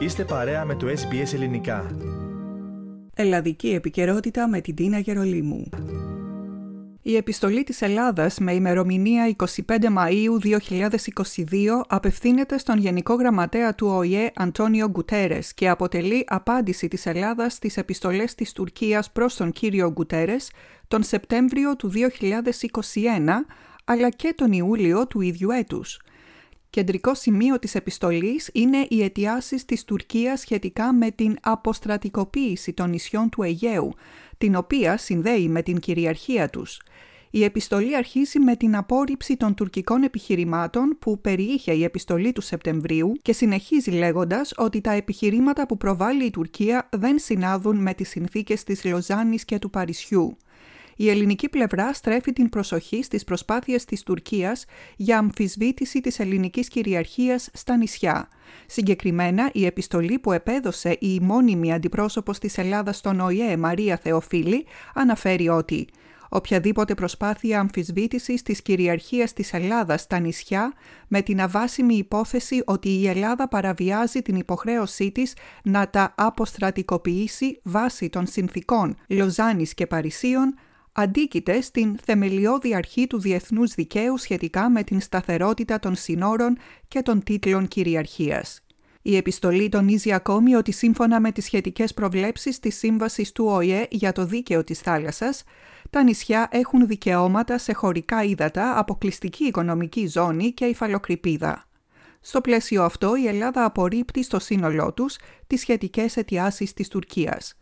Είστε παρέα με το SBS Ελληνικά. Ελλαδική επικαιρότητα με την Τίνα Γερολίμου. Η επιστολή της Ελλάδας με ημερομηνία 25 Μαΐου 2022 απευθύνεται στον Γενικό Γραμματέα του ΟΗΕ Αντώνιο Γκουτέρες και αποτελεί απάντηση της Ελλάδας στις επιστολές της Τουρκίας προς τον κύριο Γκουτέρες τον Σεπτέμβριο του 2021 αλλά και τον Ιούλιο του ίδιου έτους. Κεντρικό σημείο της επιστολής είναι οι αιτιάσεις της Τουρκίας σχετικά με την αποστρατικοποίηση των νησιών του Αιγαίου, την οποία συνδέει με την κυριαρχία τους. Η επιστολή αρχίζει με την απόρριψη των τουρκικών επιχειρημάτων που περιείχε η επιστολή του Σεπτεμβρίου και συνεχίζει λέγοντας ότι τα επιχειρήματα που προβάλλει η Τουρκία δεν συνάδουν με τις συνθήκες της Λοζάνης και του Παρισιού η ελληνική πλευρά στρέφει την προσοχή στις προσπάθειες της Τουρκίας για αμφισβήτηση της ελληνικής κυριαρχίας στα νησιά. Συγκεκριμένα, η επιστολή που επέδωσε η μόνιμη αντιπρόσωπος της Ελλάδας στον ΟΗΕ, Μαρία Θεοφίλη, αναφέρει ότι οποιαδήποτε προσπάθεια αμφισβήτησης της κυριαρχίας της Ελλάδας στα νησιά με την αβάσιμη υπόθεση ότι η Ελλάδα παραβιάζει την υποχρέωσή της να τα αποστρατικοποιήσει βάσει των συνθήκων Λοζάνης και Παρισίων αντίκειται στην θεμελιώδη αρχή του διεθνούς δικαίου σχετικά με την σταθερότητα των συνόρων και των τίτλων κυριαρχίας. Η επιστολή τονίζει ακόμη ότι σύμφωνα με τις σχετικές προβλέψεις της Σύμβασης του ΟΗΕ για το δίκαιο της θάλασσας, τα νησιά έχουν δικαιώματα σε χωρικά ύδατα, αποκλειστική οικονομική ζώνη και υφαλοκρηπίδα. Στο πλαίσιο αυτό, η Ελλάδα απορρίπτει στο σύνολό τους τις σχετικές αιτιάσεις της Τουρκίας –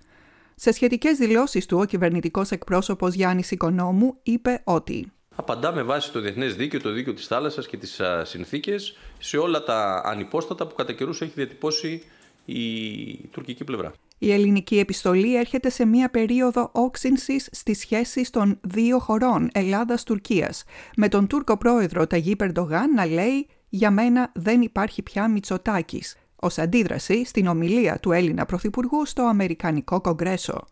σε σχετικές δηλώσεις του, ο κυβερνητικός εκπρόσωπος Γιάννης Οικονόμου είπε ότι Απαντά με βάση το διεθνές δίκαιο, το δίκαιο της θάλασσας και τις συνθήκες σε όλα τα ανυπόστατα που κατά καιρούς έχει διατυπώσει η τουρκική πλευρά. Η ελληνική επιστολή έρχεται σε μια περίοδο όξυνσης στις σχέσεις των δύο χωρών Ελλάδας-Τουρκίας, με τον Τούρκο πρόεδρο Ταγί Περντογάν να λέει «Για μένα δεν υπάρχει πια Μητσοτάκης» ως αντίδραση στην ομιλία του Έλληνα Πρωθυπουργού στο Αμερικανικό Κογκρέσο.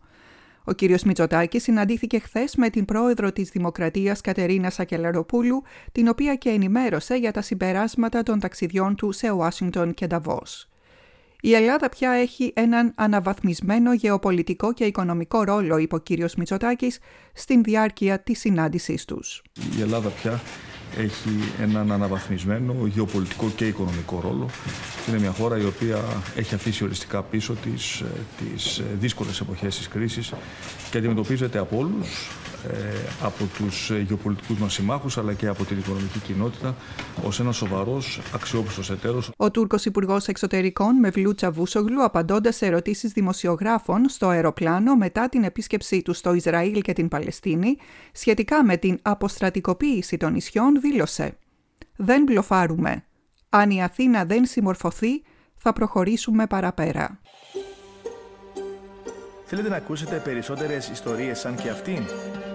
Ο κύριος Μητσοτάκης συναντήθηκε χθες με την πρόεδρο της Δημοκρατίας Κατερίνα Σακελαροπούλου, την οποία και ενημέρωσε για τα συμπεράσματα των ταξιδιών του σε Ουάσιγκτον και Νταβός. Η Ελλάδα πια έχει έναν αναβαθμισμένο γεωπολιτικό και οικονομικό ρόλο, είπε ο κύριος Μητσοτάκης, στην διάρκεια της συνάντησής τους. Η Ελλάδα πια έχει έναν αναβαθμισμένο γεωπολιτικό και οικονομικό ρόλο. Είναι μια χώρα η οποία έχει αφήσει οριστικά πίσω της, ε, τις ε, δύσκολες εποχές της κρίσης και αντιμετωπίζεται από όλους ε, από τους γεωπολιτικούς μας συμμάχους αλλά και από την οικονομική κοινότητα ως ένας σοβαρός αξιόπιστος εταίρος. Ο Τούρκος Υπουργός Εξωτερικών Μευλού Τσαβούσογλου απαντώντας σε ερωτήσεις δημοσιογράφων στο αεροπλάνο μετά την επίσκεψή του στο Ισραήλ και την Παλαιστίνη σχετικά με την αποστρατικοποίηση των νησιών δήλωσε «Δεν μπλοφάρουμε. Αν η Αθήνα δεν συμμορφωθεί θα προχωρήσουμε παραπέρα». Θέλετε να ακούσετε περισσότερες ιστορίες σαν και αυτήν;